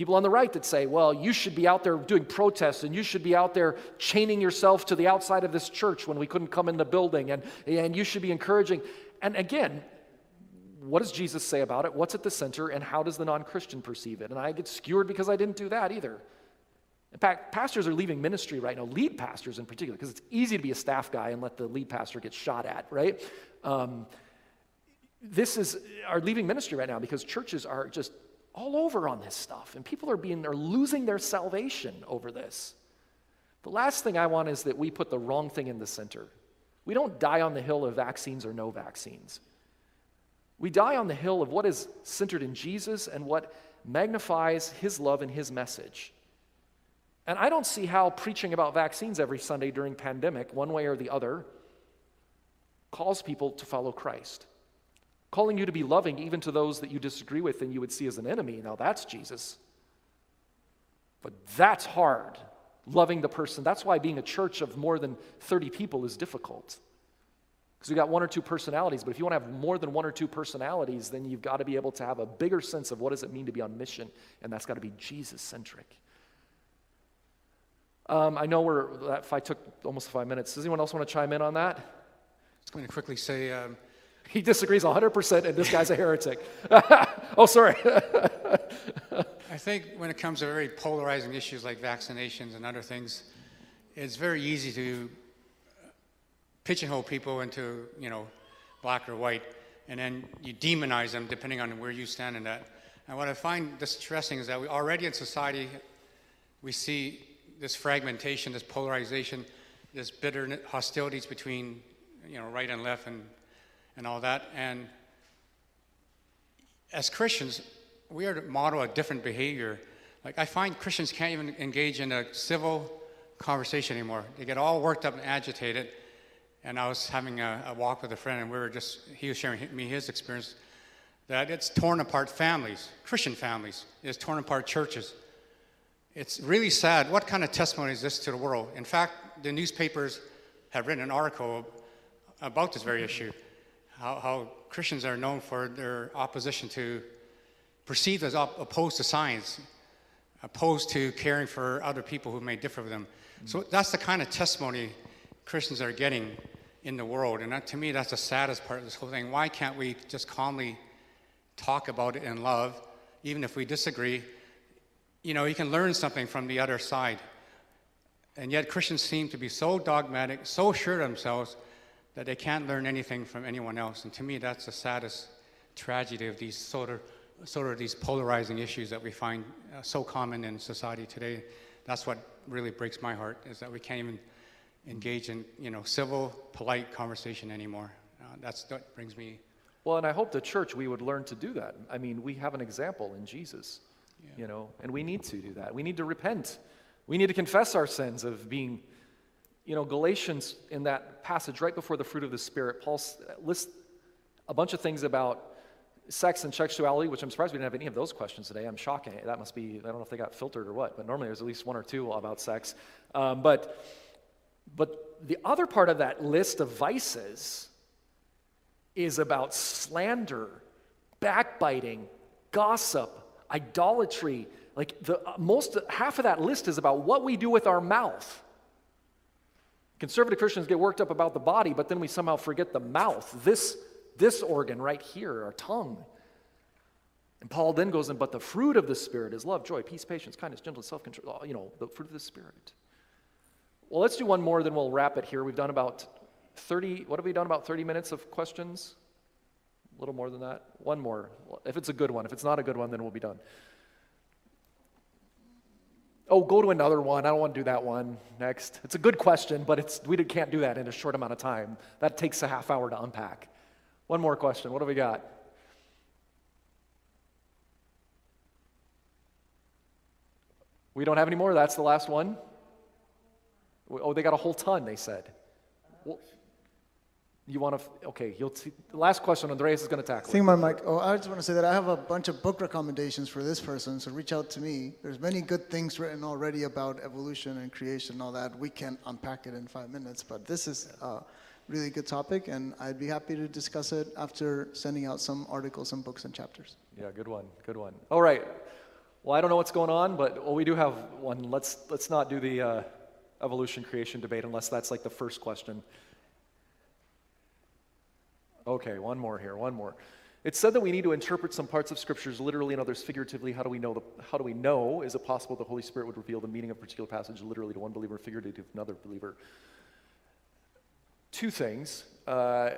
People on the right that say, well, you should be out there doing protests and you should be out there chaining yourself to the outside of this church when we couldn't come in the building and, and you should be encouraging. And again, what does Jesus say about it? What's at the center? And how does the non Christian perceive it? And I get skewered because I didn't do that either. In fact, pastors are leaving ministry right now, lead pastors in particular, because it's easy to be a staff guy and let the lead pastor get shot at, right? Um, this is are leaving ministry right now because churches are just all over on this stuff, and people are being are losing their salvation over this. The last thing I want is that we put the wrong thing in the center. We don't die on the hill of vaccines or no vaccines. We die on the hill of what is centered in Jesus and what magnifies his love and his message. And I don't see how preaching about vaccines every Sunday during pandemic, one way or the other, calls people to follow Christ. Calling you to be loving even to those that you disagree with and you would see as an enemy. Now that's Jesus. But that's hard, loving the person. That's why being a church of more than 30 people is difficult. Because we got one or two personalities, but if you want to have more than one or two personalities, then you've got to be able to have a bigger sense of what does it mean to be on mission, and that's got to be Jesus-centric. Um, I know we're, if I took almost five minutes, does anyone else want to chime in on that? I was going to quickly say, um, he disagrees 100%, and this guy's a heretic. Oh, sorry. I think when it comes to very polarizing issues like vaccinations and other things, it's very easy to pigeonhole people into, you know, black or white, and then you demonize them depending on where you stand in that. And what I find distressing is that we already in society, we see this fragmentation, this polarization, this bitter hostilities between, you know, right and left and, and all that. And as Christians, we are to model a different behavior. Like I find Christians can't even engage in a civil conversation anymore. They get all worked up and agitated. And I was having a, a walk with a friend, and we were just, he was sharing me his experience that it's torn apart families, Christian families, it's torn apart churches. It's really sad. What kind of testimony is this to the world? In fact, the newspapers have written an article about this very issue how, how Christians are known for their opposition to, perceived as op- opposed to science, opposed to caring for other people who may differ with them. So that's the kind of testimony Christians are getting in the world. And that, to me, that's the saddest part of this whole thing. Why can't we just calmly talk about it in love, even if we disagree? You know, you can learn something from the other side. And yet, Christians seem to be so dogmatic, so sure of themselves, that they can't learn anything from anyone else. And to me, that's the saddest tragedy of these sort of, sort of these polarizing issues that we find uh, so common in society today. That's what really breaks my heart, is that we can't even engage in, you know, civil, polite conversation anymore. Uh, that's what brings me. Well, and I hope the church, we would learn to do that. I mean, we have an example in Jesus, yeah. you know, and we need to do that. We need to repent. We need to confess our sins of being you know, Galatians, in that passage right before the fruit of the Spirit, Paul lists a bunch of things about sex and sexuality, which I'm surprised we didn't have any of those questions today. I'm shocking. That must be, I don't know if they got filtered or what, but normally there's at least one or two about sex. Um, but, but the other part of that list of vices is about slander, backbiting, gossip, idolatry. Like the most, half of that list is about what we do with our mouth. Conservative Christians get worked up about the body, but then we somehow forget the mouth, this, this organ right here, our tongue. And Paul then goes in, but the fruit of the Spirit is love, joy, peace, patience, kindness, gentleness, self control, uh, you know, the fruit of the Spirit. Well, let's do one more, then we'll wrap it here. We've done about 30, what have we done? About 30 minutes of questions? A little more than that? One more. If it's a good one. If it's not a good one, then we'll be done. Oh, go to another one. I don't want to do that one next. It's a good question, but it's, we can't do that in a short amount of time. That takes a half hour to unpack. One more question. What have we got? We don't have any more? That's the last one? Oh, they got a whole ton, they said. Well, you want to, okay, you'll see. The last question Andreas is going to tackle. Think my mic. Oh, I just want to say that I have a bunch of book recommendations for this person, so reach out to me. There's many good things written already about evolution and creation and all that. We can't unpack it in five minutes, but this is a really good topic, and I'd be happy to discuss it after sending out some articles and books and chapters. Yeah, good one, good one. All right. Well, I don't know what's going on, but well, we do have one. Let's let's not do the uh, evolution creation debate unless that's like the first question. Okay, one more here, one more. It's said that we need to interpret some parts of scriptures literally and others figuratively. How do we know? The, how do we know? Is it possible the Holy Spirit would reveal the meaning of a particular passage literally to one believer, figuratively to another believer? Two things. Uh,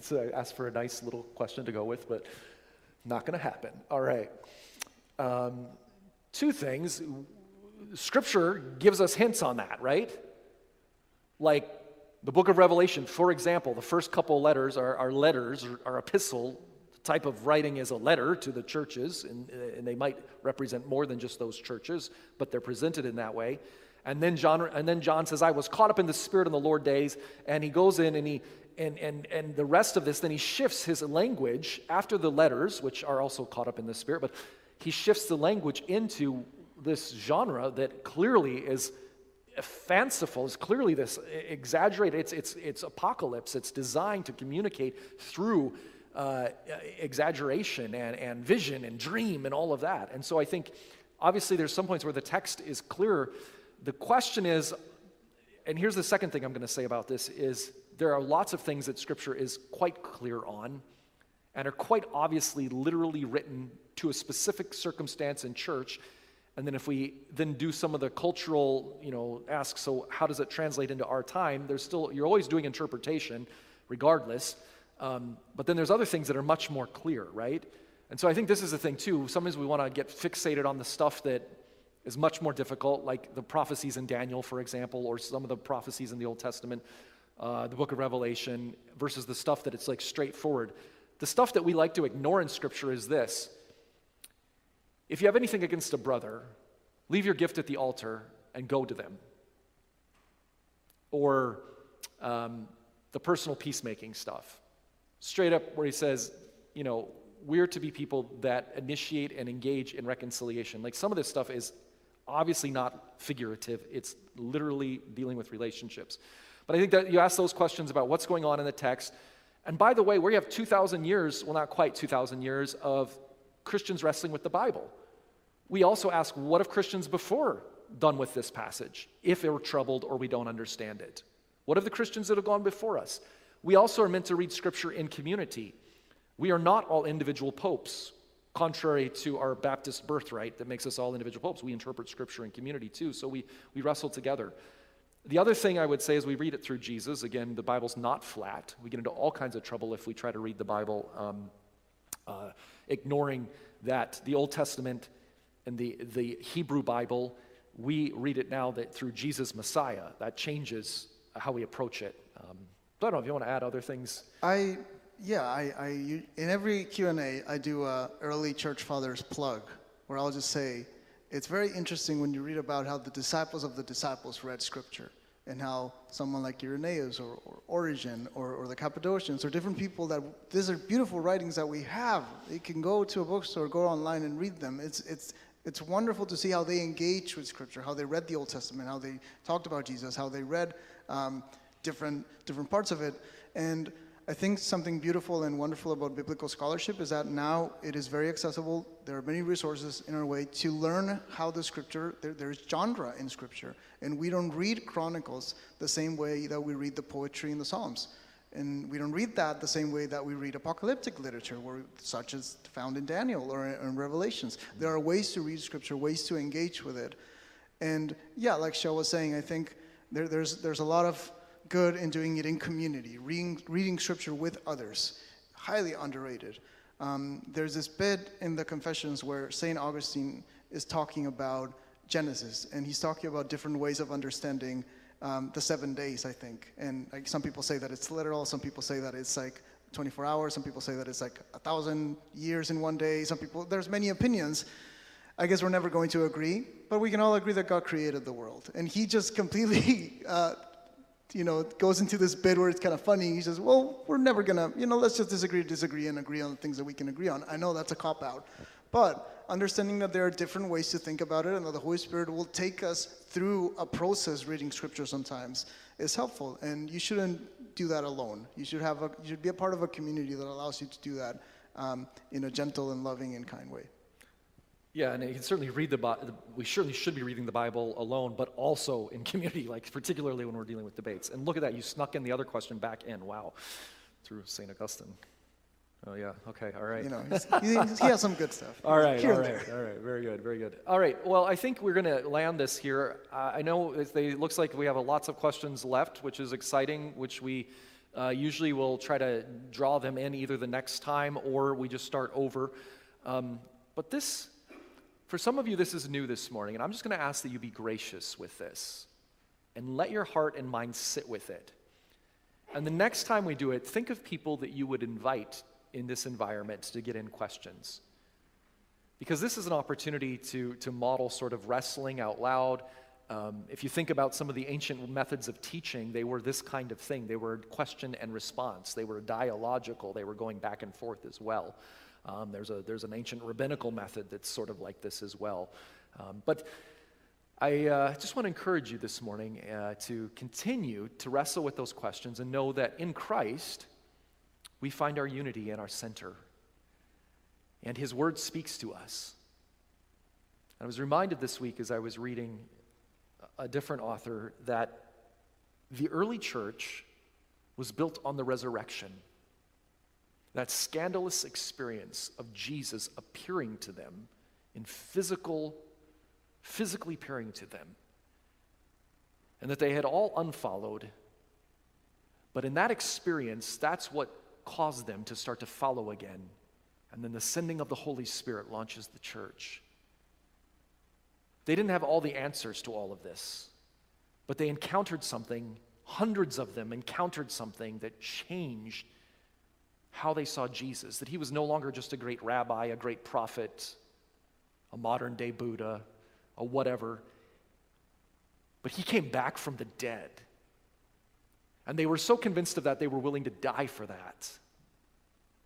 so I asked for a nice little question to go with, but not going to happen. All right. Um, two things. Scripture gives us hints on that, right? Like the book of Revelation, for example, the first couple letters are, are letters, are, epistle. Type of writing is a letter to the churches, and, and they might represent more than just those churches, but they're presented in that way. And then John, and then John says, I was caught up in the Spirit in the Lord days. And he goes in and he and, and, and the rest of this, then he shifts his language after the letters, which are also caught up in the Spirit, but he shifts the language into this genre that clearly is fanciful. Is clearly this exaggerated it's, it's, it's apocalypse. It's designed to communicate through uh, exaggeration and, and vision and dream and all of that. And so i think obviously there's some points where the text is clearer. The question is and here's the second thing i'm going to say about this is there are lots of things that scripture is quite clear on and are quite obviously literally written to a specific circumstance in church. And then if we then do some of the cultural, you know, ask, so how does it translate into our time? There's still, you're always doing interpretation regardless. Um, but then there's other things that are much more clear, right? And so I think this is the thing too. Sometimes we want to get fixated on the stuff that is much more difficult, like the prophecies in Daniel, for example, or some of the prophecies in the Old Testament, uh, the book of Revelation, versus the stuff that it's like straightforward. The stuff that we like to ignore in Scripture is this if you have anything against a brother, leave your gift at the altar and go to them. Or um, the personal peacemaking stuff. Straight up, where he says, you know, we're to be people that initiate and engage in reconciliation. Like some of this stuff is obviously not figurative, it's literally dealing with relationships. But I think that you ask those questions about what's going on in the text. And by the way, we have 2,000 years, well, not quite 2,000 years, of Christians wrestling with the Bible. We also ask, what have Christians before done with this passage, if they were troubled or we don't understand it? What have the Christians that have gone before us? We also are meant to read Scripture in community. We are not all individual popes, contrary to our Baptist birthright that makes us all individual popes. We interpret Scripture in community too, so we, we wrestle together. The other thing I would say is we read it through Jesus. Again, the Bible's not flat. We get into all kinds of trouble if we try to read the Bible um, uh, ignoring that the Old Testament and the, the Hebrew Bible, we read it now that through Jesus Messiah. That changes how we approach it. Um, I don't know if you want to add other things. I yeah, I, I in every Q and A I do a early church fathers plug, where I'll just say, it's very interesting when you read about how the disciples of the disciples read Scripture, and how someone like Irenaeus or, or Origen or, or the Cappadocians or different people that these are beautiful writings that we have. You can go to a bookstore, go online and read them. It's it's it's wonderful to see how they engaged with Scripture, how they read the Old Testament, how they talked about Jesus, how they read um, different different parts of it, and I think something beautiful and wonderful about biblical scholarship is that now it is very accessible. There are many resources in our way to learn how the scripture, there, there's genre in scripture. And we don't read Chronicles the same way that we read the poetry in the Psalms. And we don't read that the same way that we read apocalyptic literature, where, such as found in Daniel or in Revelations. There are ways to read scripture, ways to engage with it. And yeah, like Shell was saying, I think there, there's, there's a lot of good in doing it in community, reading, reading scripture with others. Highly underrated. Um, there's this bit in the Confessions where St. Augustine is talking about Genesis, and he's talking about different ways of understanding um, the seven days, I think. And like some people say that it's literal, some people say that it's like 24 hours, some people say that it's like a thousand years in one day, some people, there's many opinions. I guess we're never going to agree, but we can all agree that God created the world. And he just completely uh, you know, goes into this bit where it's kind of funny. He says, well, we're never going to, you know, let's just disagree, disagree, and agree on the things that we can agree on. I know that's a cop out. But understanding that there are different ways to think about it and that the Holy Spirit will take us through a process reading scripture sometimes is helpful. And you shouldn't do that alone. You should, have a, you should be a part of a community that allows you to do that um, in a gentle and loving and kind way. Yeah, and you can certainly read the Bible. We surely should be reading the Bible alone, but also in community, like particularly when we're dealing with debates. And look at that, you snuck in the other question back in. Wow, through St. Augustine. Oh, yeah, okay, all right. You know, he has some good stuff. all right, all right, all right, very good, very good. All right, well, I think we're going to land this here. Uh, I know it looks like we have lots of questions left, which is exciting, which we uh, usually will try to draw them in either the next time or we just start over. Um, but this for some of you, this is new this morning, and I'm just going to ask that you be gracious with this and let your heart and mind sit with it. And the next time we do it, think of people that you would invite in this environment to get in questions. Because this is an opportunity to, to model sort of wrestling out loud. Um, if you think about some of the ancient methods of teaching, they were this kind of thing. They were question and response, they were dialogical, they were going back and forth as well. Um, there's, a, there's an ancient rabbinical method that's sort of like this as well. Um, but I uh, just want to encourage you this morning uh, to continue to wrestle with those questions and know that in Christ, we find our unity and our center. And His Word speaks to us. I was reminded this week as I was reading a different author that the early church was built on the resurrection. That scandalous experience of Jesus appearing to them in physical, physically appearing to them, and that they had all unfollowed. But in that experience, that's what caused them to start to follow again. And then the sending of the Holy Spirit launches the church. They didn't have all the answers to all of this, but they encountered something, hundreds of them encountered something that changed how they saw Jesus. That he was no longer just a great rabbi, a great prophet, a modern day Buddha, a whatever, but he came back from the dead. And they were so convinced of that, they were willing to die for that.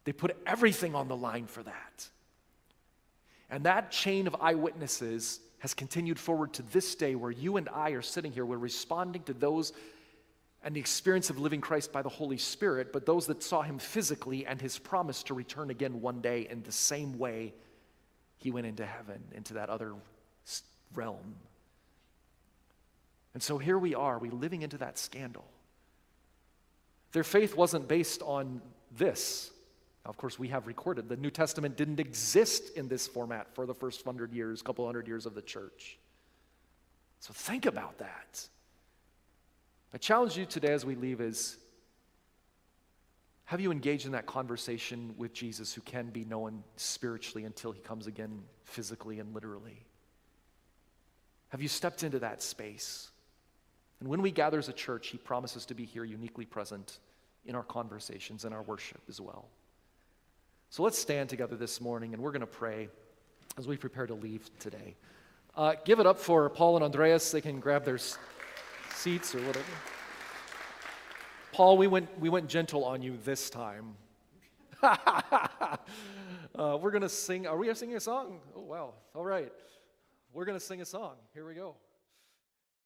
They put everything on the line for that. And that chain of eyewitnesses has continued forward to this day where you and I are sitting here. We're responding to those and the experience of living Christ by the Holy Spirit, but those that saw him physically and his promise to return again one day in the same way he went into heaven, into that other realm. And so here we are, we living into that scandal. Their faith wasn't based on this. Now, of course, we have recorded the New Testament didn't exist in this format for the first hundred years, couple hundred years of the church. So think about that. I challenge you today as we leave is have you engaged in that conversation with Jesus who can be known spiritually until he comes again physically and literally? Have you stepped into that space? And when we gather as a church, he promises to be here uniquely present in our conversations and our worship as well. So let's stand together this morning and we're going to pray as we prepare to leave today. Uh, give it up for Paul and Andreas. They can grab their seats or whatever. Paul, we went, we went gentle on you this time. uh, we're going to sing. Are we singing a song? Oh, wow. All right. We're going to sing a song. Here we go.